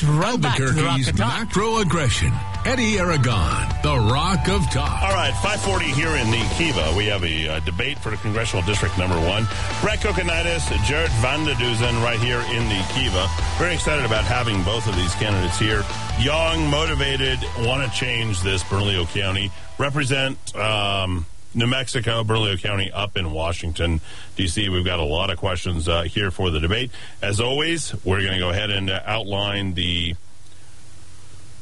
Let's roll back to the Rock Albuquerque's of Talk. macro aggression. Eddie Aragon, the Rock of Talk. All right, 540 here in the Kiva. We have a uh, debate for the congressional district number one. Brett Kokinadis, Jared Vander Dussen right here in the Kiva. Very excited about having both of these candidates here. Young, motivated, want to change this Bernalillo County. Represent um, New Mexico, Bernalillo County up in Washington, D.C. We've got a lot of questions uh, here for the debate. As always, we're going to go ahead and uh, outline the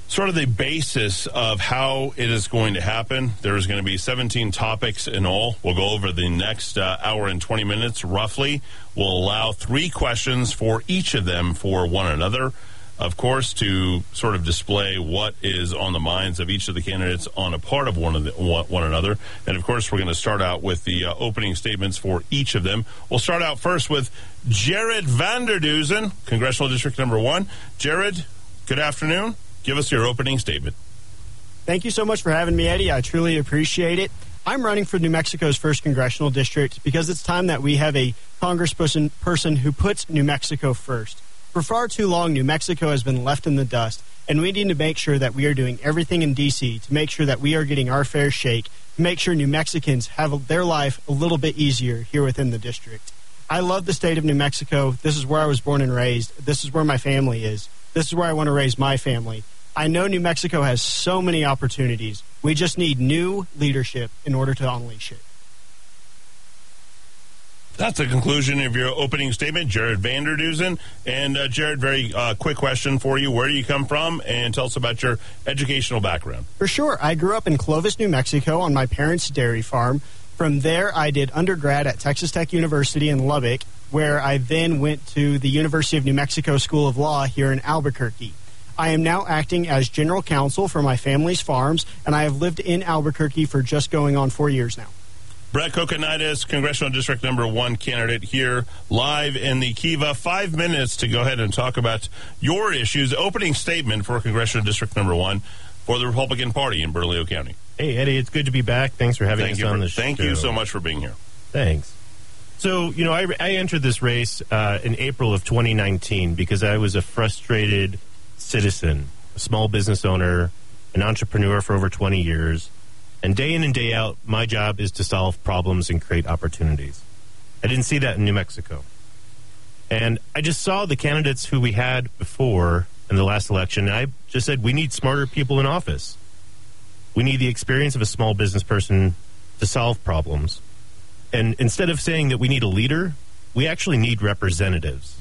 sort of the basis of how it is going to happen. There's going to be 17 topics in all. We'll go over the next uh, hour and 20 minutes roughly. We'll allow three questions for each of them for one another. Of course, to sort of display what is on the minds of each of the candidates on a part of one of the, one, another, and of course, we're going to start out with the uh, opening statements for each of them. We'll start out first with Jared Vander Dussen, congressional district number one. Jared, good afternoon. Give us your opening statement. Thank you so much for having me, Eddie. I truly appreciate it. I'm running for New Mexico's first congressional district because it's time that we have a congressperson person who puts New Mexico first. For far too long, New Mexico has been left in the dust, and we need to make sure that we are doing everything in D.C. to make sure that we are getting our fair shake, to make sure New Mexicans have their life a little bit easier here within the district. I love the state of New Mexico. This is where I was born and raised. This is where my family is. This is where I want to raise my family. I know New Mexico has so many opportunities. We just need new leadership in order to unleash it. That's the conclusion of your opening statement, Jared Vander Dussen. And uh, Jared, very uh, quick question for you: Where do you come from, and tell us about your educational background. For sure. I grew up in Clovis, New Mexico on my parents' dairy farm. From there, I did undergrad at Texas Tech University in Lubbock, where I then went to the University of New Mexico School of Law here in Albuquerque. I am now acting as general counsel for my family's farms, and I have lived in Albuquerque for just going on four years now. Brett Kokinadis, congressional district number one candidate here live in the Kiva. Five minutes to go ahead and talk about your issues. Opening statement for congressional district number one for the Republican Party in Bernalillo County. Hey, Eddie, it's good to be back. Thanks for having Thank us on For, the show. thank you so much for being here. Thanks. So, you know, I, I entered this race uh, in April of 2019 because I was a frustrated citizen, a small business owner, an entrepreneur for over 20 years. And day in and day out, my job is to solve problems and create opportunities. I didn't see that in New Mexico. And I just saw the candidates who we had before in the last election. I just said, we need smarter people in office. We need the experience of a small business person to solve problems. And instead of saying that we need a leader, we actually need representatives.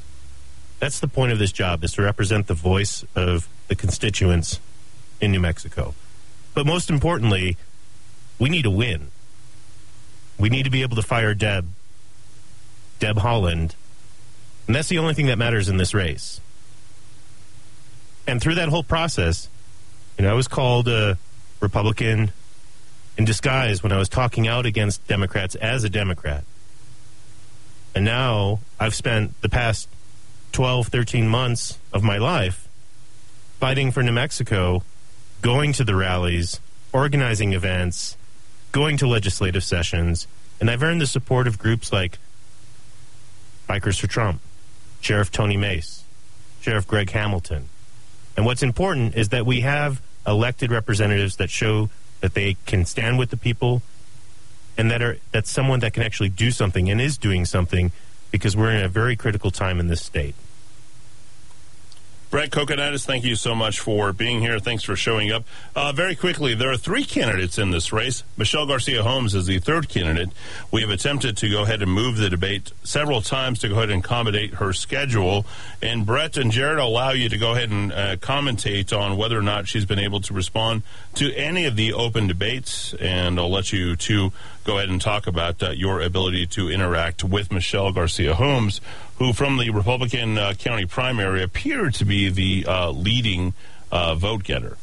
That's the point of this job is to represent the voice of the constituents in New Mexico. But most importantly, we need a win. We need to be able to fire Deb, Deb Haaland, and that's the only thing that matters in this race. And through that whole process, you know, I was called a Republican in disguise when I was talking out against Democrats as a Democrat. And now I've spent the past 12, 13 months of my life fighting for New Mexico, going to the rallies, organizing events, going to legislative sessions, and I've earned the support of groups like Bikers for Trump, Sheriff Tony Mace, Sheriff Greg Hamilton. And what's important is that we have elected representatives that show that they can stand with the people and that are that's someone that can actually do something and is doing something because we're in a very critical time in this state. Brett Kokinadis, thank you so much for being here. Thanks for showing up. Uh, very quickly, there are three candidates in this race. Michelle Garcia Holmes is the third candidate. We have attempted to go ahead and move the debate several times to go ahead and accommodate her schedule. And Brett and Jared allow you to go ahead and uh, commentate on whether or not she's been able to respond to any of the open debates. And I'll let you two go ahead and talk about uh, your ability to interact with Michelle Garcia Holmes, who from the Republican uh, county primary appeared to be the uh, leading uh, vote getter.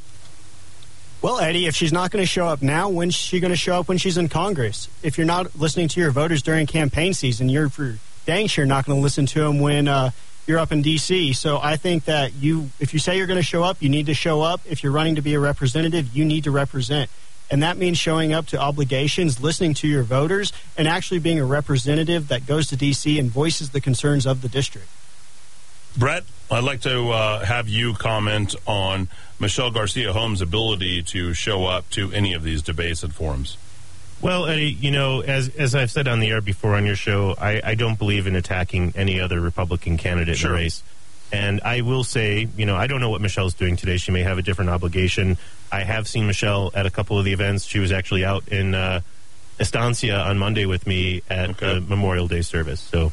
Well, Eddie, if she's not going to show up now, when's she going to show up when she's in Congress? If you're not listening to your voters during campaign season, you're for dang sure not going to listen to them when uh, you're up in D.C. So I think that you, if you say you're going to show up, you need to show up. If you're running to be a representative, you need to represent. And that means showing up to obligations, listening to your voters, and actually being a representative that goes to D.C. and voices the concerns of the district. Brett, I'd like to uh, have you comment on Michelle Garcia Holmes' ability to show up to any of these debates and forums. Well, Eddie, you know, as as I've said on the air before on your show, I, I don't believe in attacking any other Republican candidate Sure. in the race. And I will say, you know, I don't know what Michelle's doing today. She may have a different obligation. I have seen Michelle at a couple of the events. She was actually out in uh, Estancia on Monday with me at Okay. the Memorial Day service. So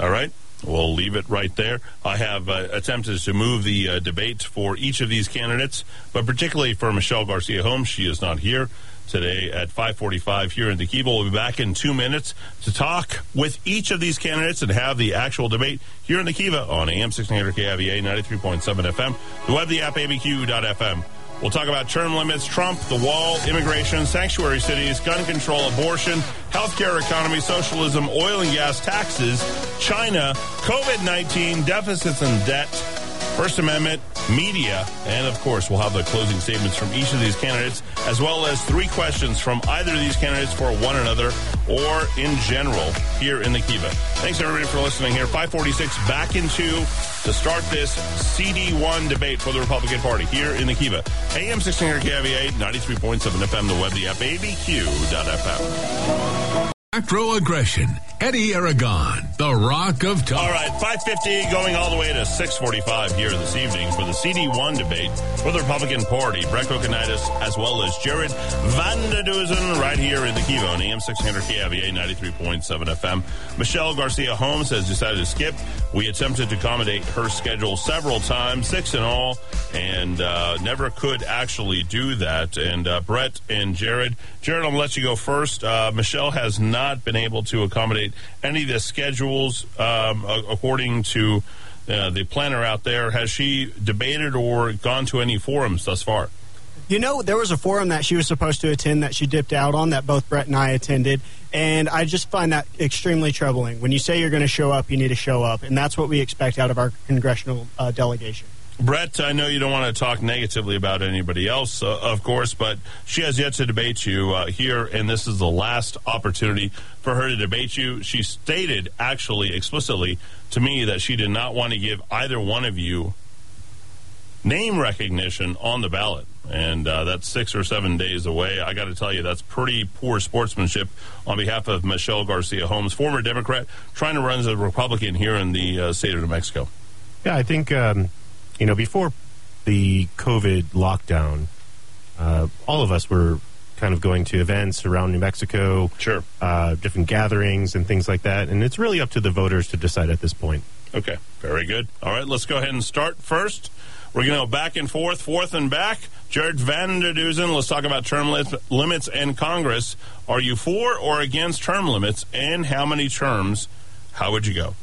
All right. We'll leave it right there. I have uh, attempted to move the uh, debate for each of these candidates, but particularly for Michelle Garcia Holmes. She is not here today at 545 here in the Kiva. We'll be back in two minutes to talk with each of these candidates and have the actual debate here in the Kiva on AM 1600 KIVA 93.7 FM, the web, the app, abq.fm. We'll talk about term limits, Trump, the wall, immigration, sanctuary cities, gun control, abortion, healthcare economy, socialism, oil and gas, taxes, China, COVID 19, deficits and debt, First Amendment, media, and of course, we'll have the closing statements from each of these candidates, as well as three questions from either of these candidates for one another or in general here in the Kiva. Thanks everybody for listening here. 546 back into to start this CD1 debate for the Republican Party here in the Kiva. AM 1600 KVA, 93.7 FM, the web, the app, abq.fm. Macro aggression. Eddie Aragon, the Rock of Talk. All right, 550 going all the way to 645 here this evening for the CD1 debate for the Republican Party. Brett Kokinadis as well as Jared Van der Duzen right here in the Kiva on AM 600 KIVA 93.7 FM. Michelle Garcia Holmes has decided to skip. We attempted to accommodate her schedule several times, six in all, and uh, never could actually do that. And uh, Brett and Jared, Jared, I'm going to let you go first. Uh, Michelle has not been able to accommodate any of the schedules um, according to uh, the planner out there. Has she debated or gone to any forums thus far? You know, there was a forum that she was supposed to attend that she dipped out on that both Brett and I attended. And I just find that extremely troubling. When you say you're going to show up, you need to show up. And that's what we expect out of our congressional uh, delegation. Brett, I know you don't want to talk negatively about anybody else, uh, of course, but she has yet to debate you uh, here, and this is the last opportunity for her to debate you. She stated, actually, explicitly to me, that she did not want to give either one of you name recognition on the ballot. And uh, that's six or seven days away. I got to tell you, that's pretty poor sportsmanship on behalf of Michelle Garcia Holmes, former Democrat, trying to run as a Republican here in the uh, state of New Mexico. Yeah, I think um, you know before the COVID lockdown, uh, all of us were kind of going to events around New Mexico, Sure. uh, different gatherings and things like that, and it's really up to the voters to decide at this point. Okay, very good. All right, let's go ahead and start first. We're going to go back and forth, forth and back. Jared Vander Dussen, let's talk about term lim- limits and Congress. Are you for or against term limits, and how many terms? How would you go?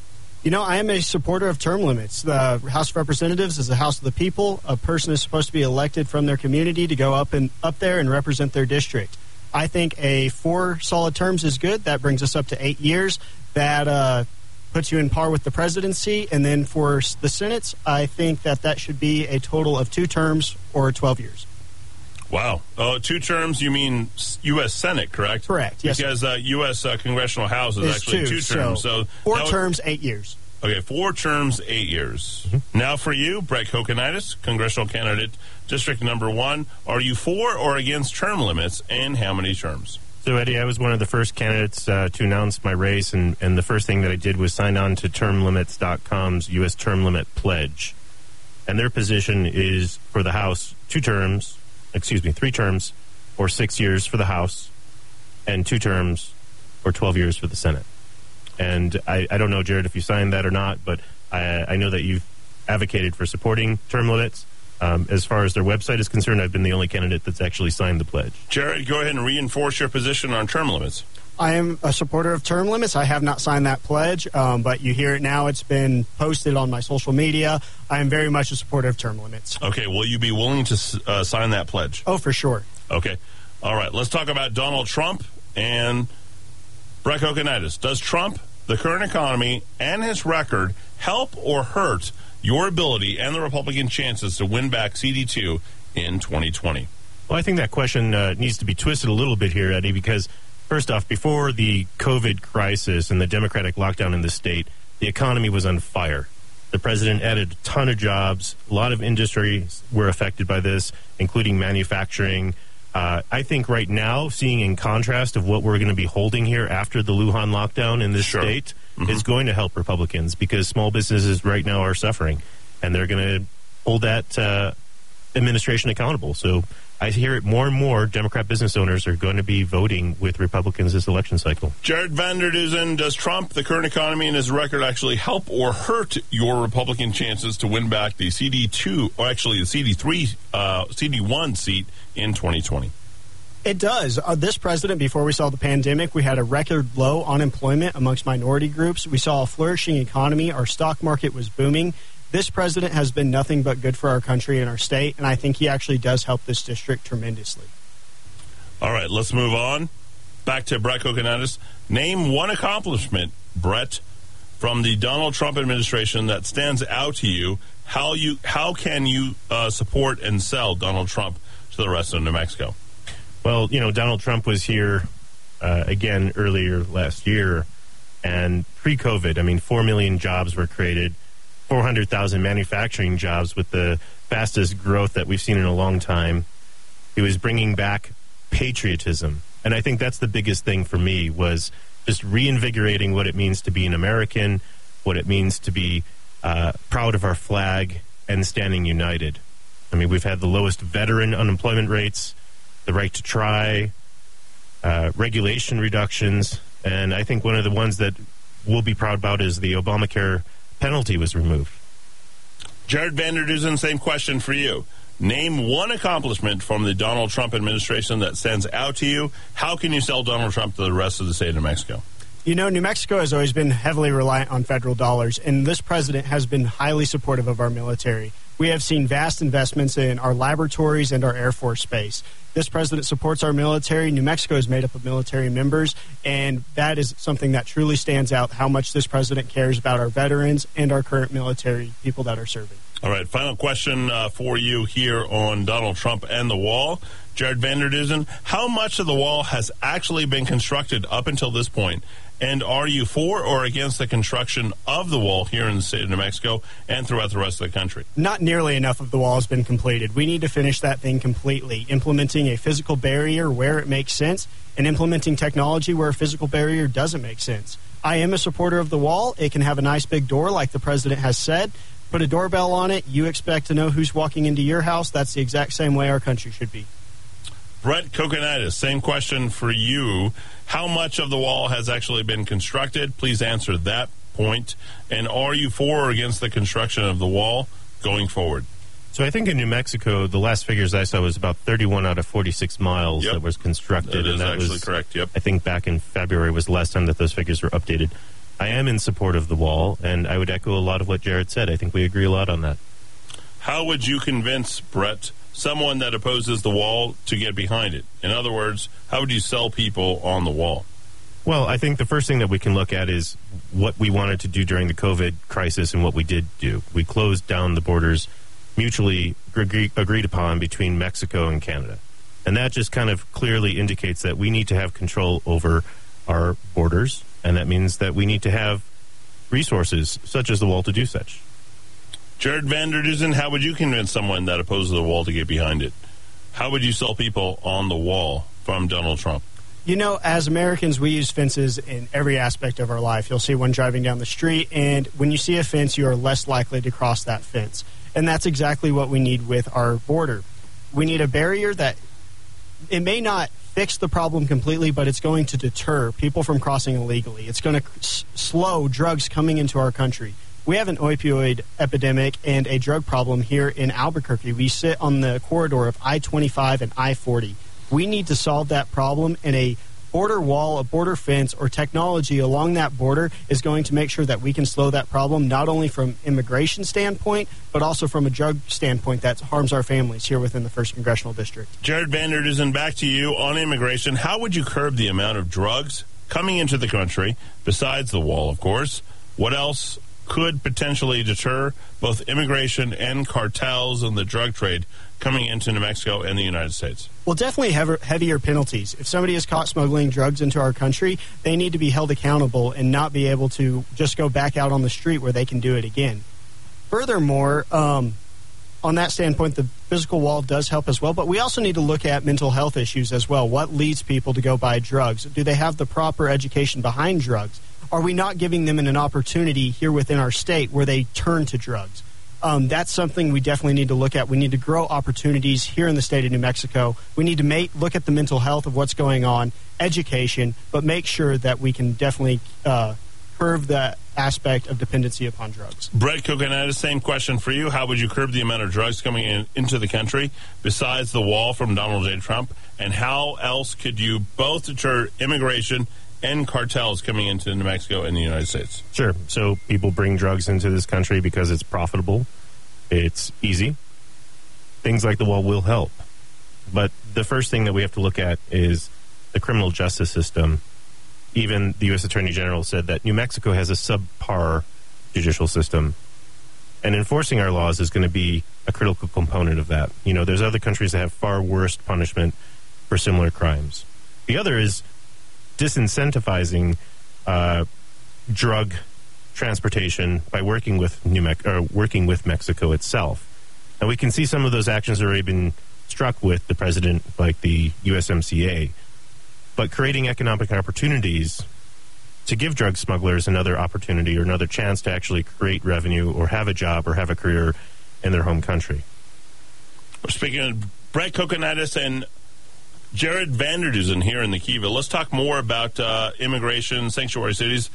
You know, I am a supporter of term limits. The House of Representatives is the House of the people. A person is supposed to be elected from their community to go up and up there and represent their district. I think a four solid terms is good. That brings us up to eight years. That uh, puts you in par with the presidency. And then for the Senate, I think that that should be a total of two terms or 12 years. Wow. Oh, two terms, you mean U.S. Senate, correct? Correct, yes, sir. Because uh, U.S. Uh, Congressional House is Is actually two, terms. So, four that would- terms, eight years. Okay, four terms, eight years. Now for you, Brett Kokinadis, congressional candidate, district number one. Are you for or against term limits, and how many terms? So, Eddie, I was one of the first candidates uh, to announce my race, and, and the first thing that I did was sign on to termlimits.com's U.S. term limit pledge. And their position is for the House two terms, excuse me, three terms, or six years for the House, and two terms, or 12 years for the Senate. And I, I don't know, Jared, if you signed that or not, but I, I know that you've advocated for supporting term limits. Um, as far as their website is concerned, I've been the only candidate that's actually signed the pledge. Jared, go ahead and reinforce your position on term limits. I am a supporter of term limits. I have not signed that pledge, um, but you hear it now. It's been posted on my social media. I am very much a supporter of term limits. Okay, will you be willing to uh, sign that pledge? Oh, for sure. Okay. All right, let's talk about Donald Trump and Brett Kokinadis. Does Trump, the current economy, and his record help or hurt your ability and the Republican chances to win back CD2 in 2020? Well, I think that question uh, needs to be twisted a little bit here, Eddie, because first off, before the COVID crisis and the Democratic lockdown in the state, the economy was on fire. The president added a ton of jobs. A lot of industries were affected by this, including manufacturing. Uh, I think right now, seeing in contrast of what we're going to be holding here after the Wuhan lockdown in this Sure. state, Mhm. is going to help Republicans because small businesses right now are suffering, and they're going to hold that uh, administration accountable. So I hear it more and more. Democrat business owners are going to be voting with Republicans this election cycle. Jared Vander Dussen, does Trump, the current economy, and his record actually help or hurt your Republican chances to win back the CD2, or actually the CD3, uh, CD1 seat in 2020? It does. Uh, this president, before we saw the pandemic, we had a record low unemployment amongst minority groups. We saw a flourishing economy. Our stock market was booming. This president has been nothing but good for our country and our state, and I think he actually does help this district tremendously. All right, let's move on. Back to Brett Kokinadis. Name one accomplishment, Brett, from the Donald Trump administration that stands out to you. How you how can you uh, support and sell Donald Trump to the rest of New Mexico? Well, you know, Donald Trump was here uh, again earlier last year, and pre COVID, I mean, 4 million jobs were created, 400,000 manufacturing jobs with the fastest growth that we've seen in a long time. He was bringing back patriotism. And I think that's the biggest thing for me was just reinvigorating what it means to be an American, what it means to be uh, proud of our flag and standing united. I mean, we've had the lowest veteran unemployment rates, the right to try, uh, regulation reductions, and I think one of the ones that we'll be proud about is the Obamacare penalty was removed. Jared Vander Dussen, same question for you. Name one accomplishment from the Donald Trump administration that stands out to you. How can you sell Donald Trump to the rest of the state of New Mexico? You know, New Mexico has always been heavily reliant on federal dollars, and this president has been highly supportive of our military. We have seen vast investments in our laboratories and our Air Force base. This president supports our military. New Mexico is made up of military members, and that is something that truly stands out how much this president cares about our veterans and our current military people that are serving. All right, final question uh, for you here on Donald Trump and the wall. Jared Vander Dussen, how much of the wall has actually been constructed up until this point? And are you for or against the construction of the wall here in the state of New Mexico and throughout the rest of the country? Not nearly enough of the wall has been completed. We need to finish that thing completely, implementing a physical barrier where it makes sense and implementing technology where a physical barrier doesn't make sense. I am a supporter of the wall. It can have a nice big door, like the president has said. Put a doorbell on it. You expect to know who's walking into your house. That's the exact same way our country should be. Brett Kokinadis, same question for you. How much of the wall has actually been constructed? Please answer that point. And are you for or against the construction of the wall going forward? So I think in New Mexico, the last figures I saw was about 31 out of 46 miles Yep. that was constructed, That and that actually was correct. Yep. I think back in February was the last time that those figures were updated. I am in support of the wall, and I would echo a lot of what Jared said. I think we agree a lot on that. How would you convince Brett someone that opposes the wall to get behind it? In other words, how would you sell people on the wall? Well, I think the first thing that we can look at is what we wanted to do during the COVID crisis and what we did do. We closed down the borders mutually agree, agreed upon between Mexico and Canada. And that just kind of clearly indicates that we need to have control over our borders, and that means that we need to have resources such as the wall to do such. Jared Vander Dussen, how would you convince someone that opposes the wall to get behind it? How would you sell people on the wall from Donald Trump? You know, as Americans, we use fences in every aspect of our life. You'll see one driving down the street, and when you see a fence, you are less likely to cross that fence. And that's exactly what we need with our border. We need a barrier that it may not fix the problem completely, but it's going to deter people from crossing illegally. It's going to s- slow drugs coming into our country. We have an opioid epidemic and a drug problem here in Albuquerque. We sit on the corridor of I 25 and I 40. We need to solve that problem, and a border wall, a border fence, or technology along that border is going to make sure that we can slow that problem not only from immigration standpoint, but also from a drug standpoint that harms our families here within the first congressional district. Jared Vander Dussen, back to you on immigration. How would you curb the amount of drugs coming into the country, besides the wall, of course? What else could potentially deter both immigration and cartels and the drug trade coming into New Mexico and the United States? Well, definitely heav- heavier penalties. If somebody is caught smuggling drugs into our country, they need to be held accountable and not be able to just go back out on the street where they can do it again. Furthermore, um, on that standpoint, the physical wall does help as well, but we also need to look at mental health issues as well. What leads people to go buy drugs? Do they have the proper education behind drugs? Are we not giving them an opportunity here within our state where they turn to drugs? Um, that's something we definitely need to look at. We need to grow opportunities here in the state of New Mexico. We need to make, look at the mental health of what's going on, education, but make sure that we can definitely uh, curb the aspect of dependency upon drugs. Brett Coconut, same question for you. How would you curb the amount of drugs coming in, into the country besides the wall from Donald J. Trump? And how else could you both deter immigration and cartels coming into New Mexico and the United States? Sure. So people bring drugs into this country because it's profitable, it's easy. Things like the wall will help. But the first thing that we have to look at is the criminal justice system even the U.S. Attorney General said that New Mexico has a subpar judicial system. And enforcing our laws is going to be a critical component of that. You know, there's other countries that have far worse punishment for similar crimes. The other is disincentivizing uh, drug transportation by working with New Me- or working with Mexico itself. And we can see some of those actions already been struck with the president, like the USMCA but creating economic opportunities to give drug smugglers another opportunity or another chance to actually create revenue or have a job or have a career in their home country. Speaking of Brett Kokinadis and Jared Vander Dussen here in the Kiva. Let's talk more about uh, immigration, sanctuary cities.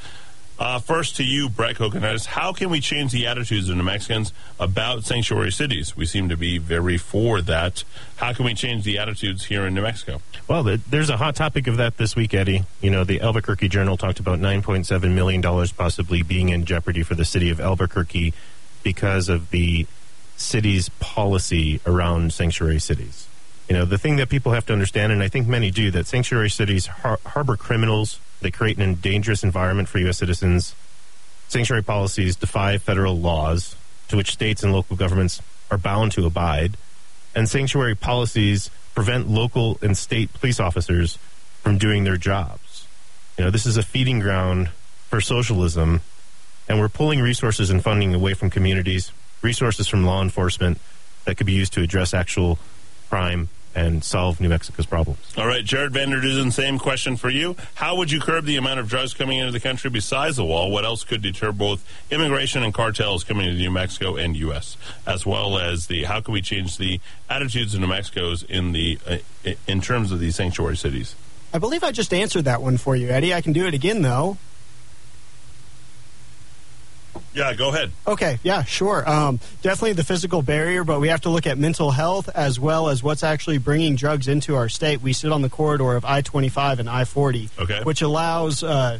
Uh, first to you, Brett Kokinadis. How can we change the attitudes of New Mexicans about sanctuary cities? We seem to be very for that. How can we change the attitudes here in New Mexico? Well, there's a hot topic of that this week, Eddie. You know, the Albuquerque Journal talked about $9.7 million possibly being in jeopardy for the city of Albuquerque because of the city's policy around sanctuary cities. You know, the thing that people have to understand, and I think many do, that sanctuary cities har- harbor criminals they create an dangerous environment for U.S. citizens. Sanctuary policies defy federal laws to which states and local governments are bound to abide. And sanctuary policies prevent local and state police officers from doing their jobs. You know, this is a feeding ground for socialism, and we're pulling resources and funding away from communities, resources from law enforcement that could be used to address actual crime and solve New Mexico's problems. All right, Jared Vander Dussen, same question for you. How would you curb the amount of drugs coming into the country besides the wall? What else could deter both immigration and cartels coming into New Mexico and U.S., as well as the how can we change the attitudes of New Mexico's in the uh, in terms of these sanctuary cities? I believe I just answered that one for you, Eddie. I can do it again though. Yeah, go ahead. Okay, yeah, sure. Um, definitely the physical barrier, but we have to look at mental health as well as what's actually bringing drugs into our state. We sit on the corridor of I 25 and I 40, okay. which allows uh,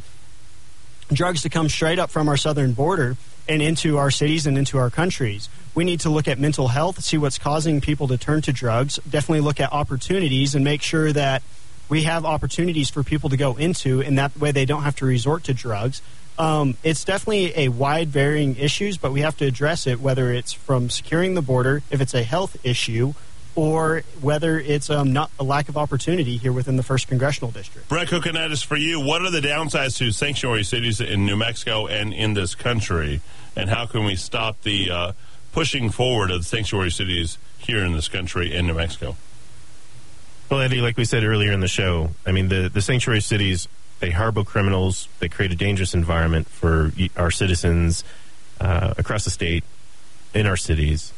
drugs to come straight up from our southern border and into our cities and into our countries. We need to look at mental health, see what's causing people to turn to drugs, definitely look at opportunities and make sure that we have opportunities for people to go into, and that way they don't have to resort to drugs. Um, it's definitely a wide varying issues, but we have to address it whether it's from securing the border, if it's a health issue, or whether it's um, not a lack of opportunity here within the first congressional district. Brett Kokinadis, for you, what are the downsides to sanctuary cities in New Mexico and in this country, and how can we stop the uh, pushing forward of sanctuary cities here in this country in New Mexico? Well, Eddie, like we said earlier in the show, I mean the the sanctuary cities they harbor criminals. They create a dangerous environment for our citizens uh, across the state, in our cities.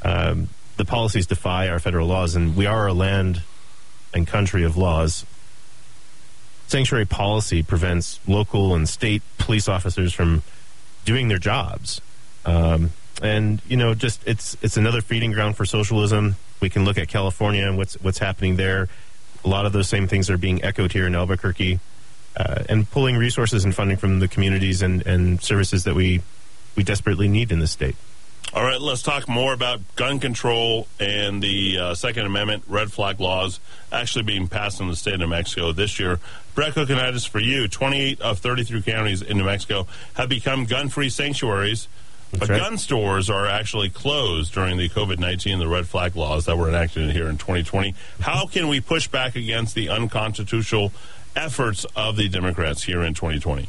Um, the policies defy our federal laws, and we are a land and country of laws. Sanctuary policy prevents local and state police officers from doing their jobs. Um, and you know, just it's it's another feeding ground for socialism. We can look at California and what's what's happening there. A lot of those same things are being echoed here in Albuquerque uh, and pulling resources and funding from the communities and, and services that we we desperately need in the state. All right, let's talk more about gun control and the uh, Second Amendment red flag laws actually being passed in the state of New Mexico this year. Brett Kokinadis, for you, 28 of 33 counties in New Mexico have become gun free sanctuaries. That's but right. gun stores are actually closed during the COVID 19, the red flag laws that were enacted here in 2020. How can we push back against the unconstitutional efforts of the Democrats here in 2020?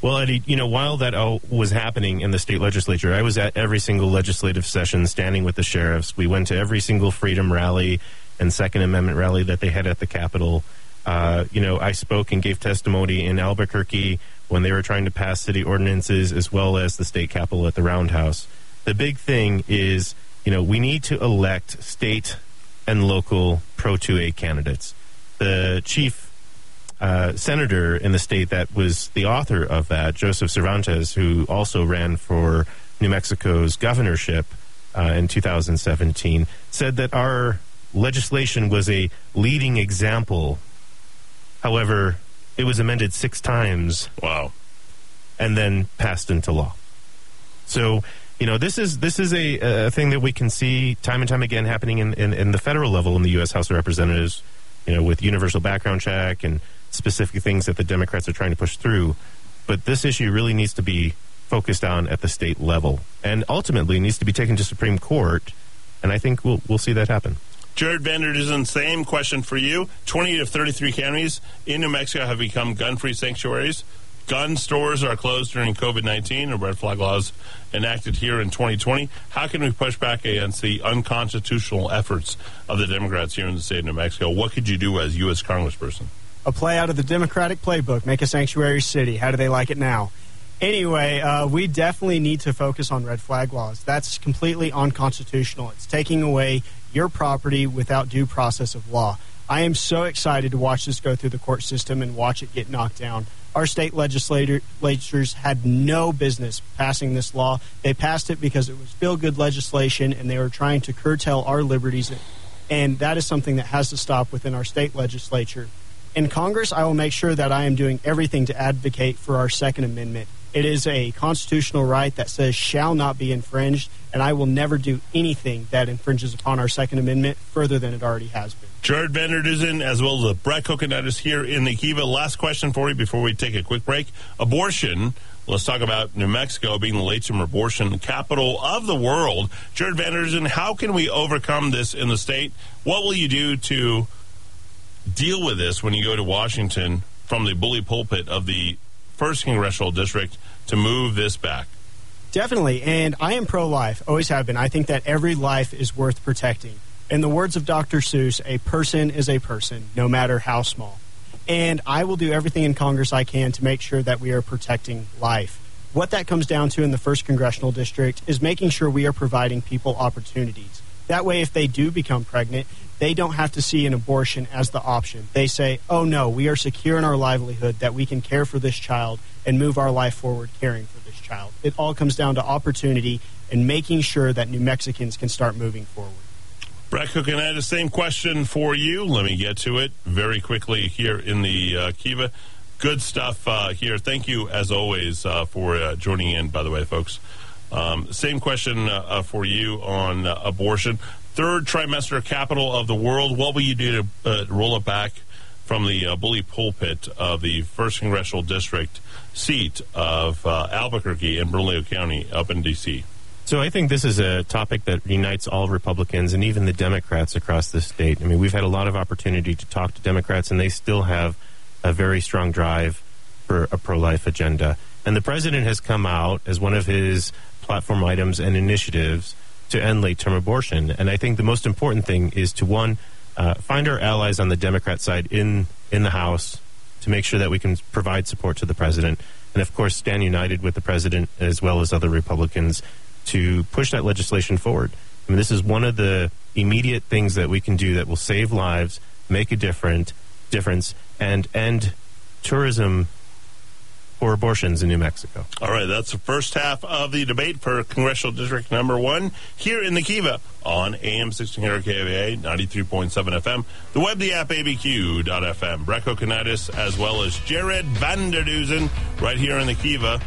Well, Eddie, you know, while that all was happening in the state legislature, I was at every single legislative session standing with the sheriffs. We went to every single freedom rally and Second Amendment rally that they had at the Capitol. Uh, you know, I spoke and gave testimony in Albuquerque when they were trying to pass city ordinances as well as the state capitol at the Roundhouse. The big thing is, you know, we need to elect state and local Pro 2A candidates. The chief uh, senator in the state that was the author of that, Joseph Cervantes, who also ran for New Mexico's governorship uh, in 2017, said that our legislation was a leading example. However, it was amended six times. Wow. And then passed into law. So, you know, this is this is a, a thing that we can see time and time again happening in, in, in the federal level in the U.S. House of Representatives, you know, with universal background check and specific things that the Democrats are trying to push through. But this issue really needs to be focused on at the state level and ultimately needs to be taken to Supreme Court. And I think we'll, we'll see that happen. Jared Vander Dussen, same question for you. 20 of 33 counties in New Mexico have become gun free sanctuaries. Gun stores are closed during COVID 19 and red flag laws enacted here in 2020. How can we push back against the unconstitutional efforts of the Democrats here in the state of New Mexico? What could you do as U.S. Congressperson? A play out of the Democratic playbook make a sanctuary city. How do they like it now? Anyway, uh, we definitely need to focus on red flag laws. That's completely unconstitutional. It's taking away your property without due process of law. I am so excited to watch this go through the court system and watch it get knocked down. Our state legislators had no business passing this law. They passed it because it was feel good legislation and they were trying to curtail our liberties. And that is something that has to stop within our state legislature. In Congress, I will make sure that I am doing everything to advocate for our Second Amendment. It is a constitutional right that says shall not be infringed, and I will never do anything that infringes upon our Second Amendment further than it already has been. Jared Vander Dussen, as well as the Brett Coconut here in the Kiva. Last question for you before we take a quick break. Abortion. Let's talk about New Mexico being the late term abortion capital of the world. Jared Vander Dussen, how can we overcome this in the state? What will you do to deal with this when you go to Washington from the bully pulpit of the first congressional district to move this back? Definitely. And I am pro life, always have been. I think that every life is worth protecting. In the words of Dr. Seuss, a person is a person, no matter how small. And I will do everything in Congress I can to make sure that we are protecting life. What that comes down to in the first congressional district is making sure we are providing people opportunities. That way, if they do become pregnant, they don't have to see an abortion as the option. They say, oh no, we are secure in our livelihood that we can care for this child and move our life forward caring for this child. It all comes down to opportunity and making sure that New Mexicans can start moving forward. Brett Cook and I had the same question for you. Let me get to it very quickly here in the uh, Kiva. Good stuff uh, here. Thank you, as always, uh, for uh, joining in, by the way, folks. Um, same question uh, uh, for you on abortion third trimester capital of the world. What will you do to uh, roll it back from the uh, bully pulpit of the first congressional district seat of uh, Albuquerque and Bernalillo County up in D.C.? So I think this is a topic that unites all Republicans and even the Democrats across the state. I mean, we've had a lot of opportunity to talk to Democrats, and they still have a very strong drive for a pro-life agenda. And the president has come out as one of his platform items and initiatives to end late term abortion. And I think the most important thing is to one, uh, find our allies on the Democrat side in in the House to make sure that we can provide support to the president, and of course stand united with the president as well as other Republicans to push that legislation forward. I mean, this is one of the immediate things that we can do that will save lives, make a different difference, and end tourism for abortions in New Mexico. All right, that's the first half of the debate for Congressional District Number One here in the Kiva on AM 1600 KVA 93.7 FM, the web, the app, abq.fm. Brett Kokinadis as well as Jared Vander Dussen right here in the Kiva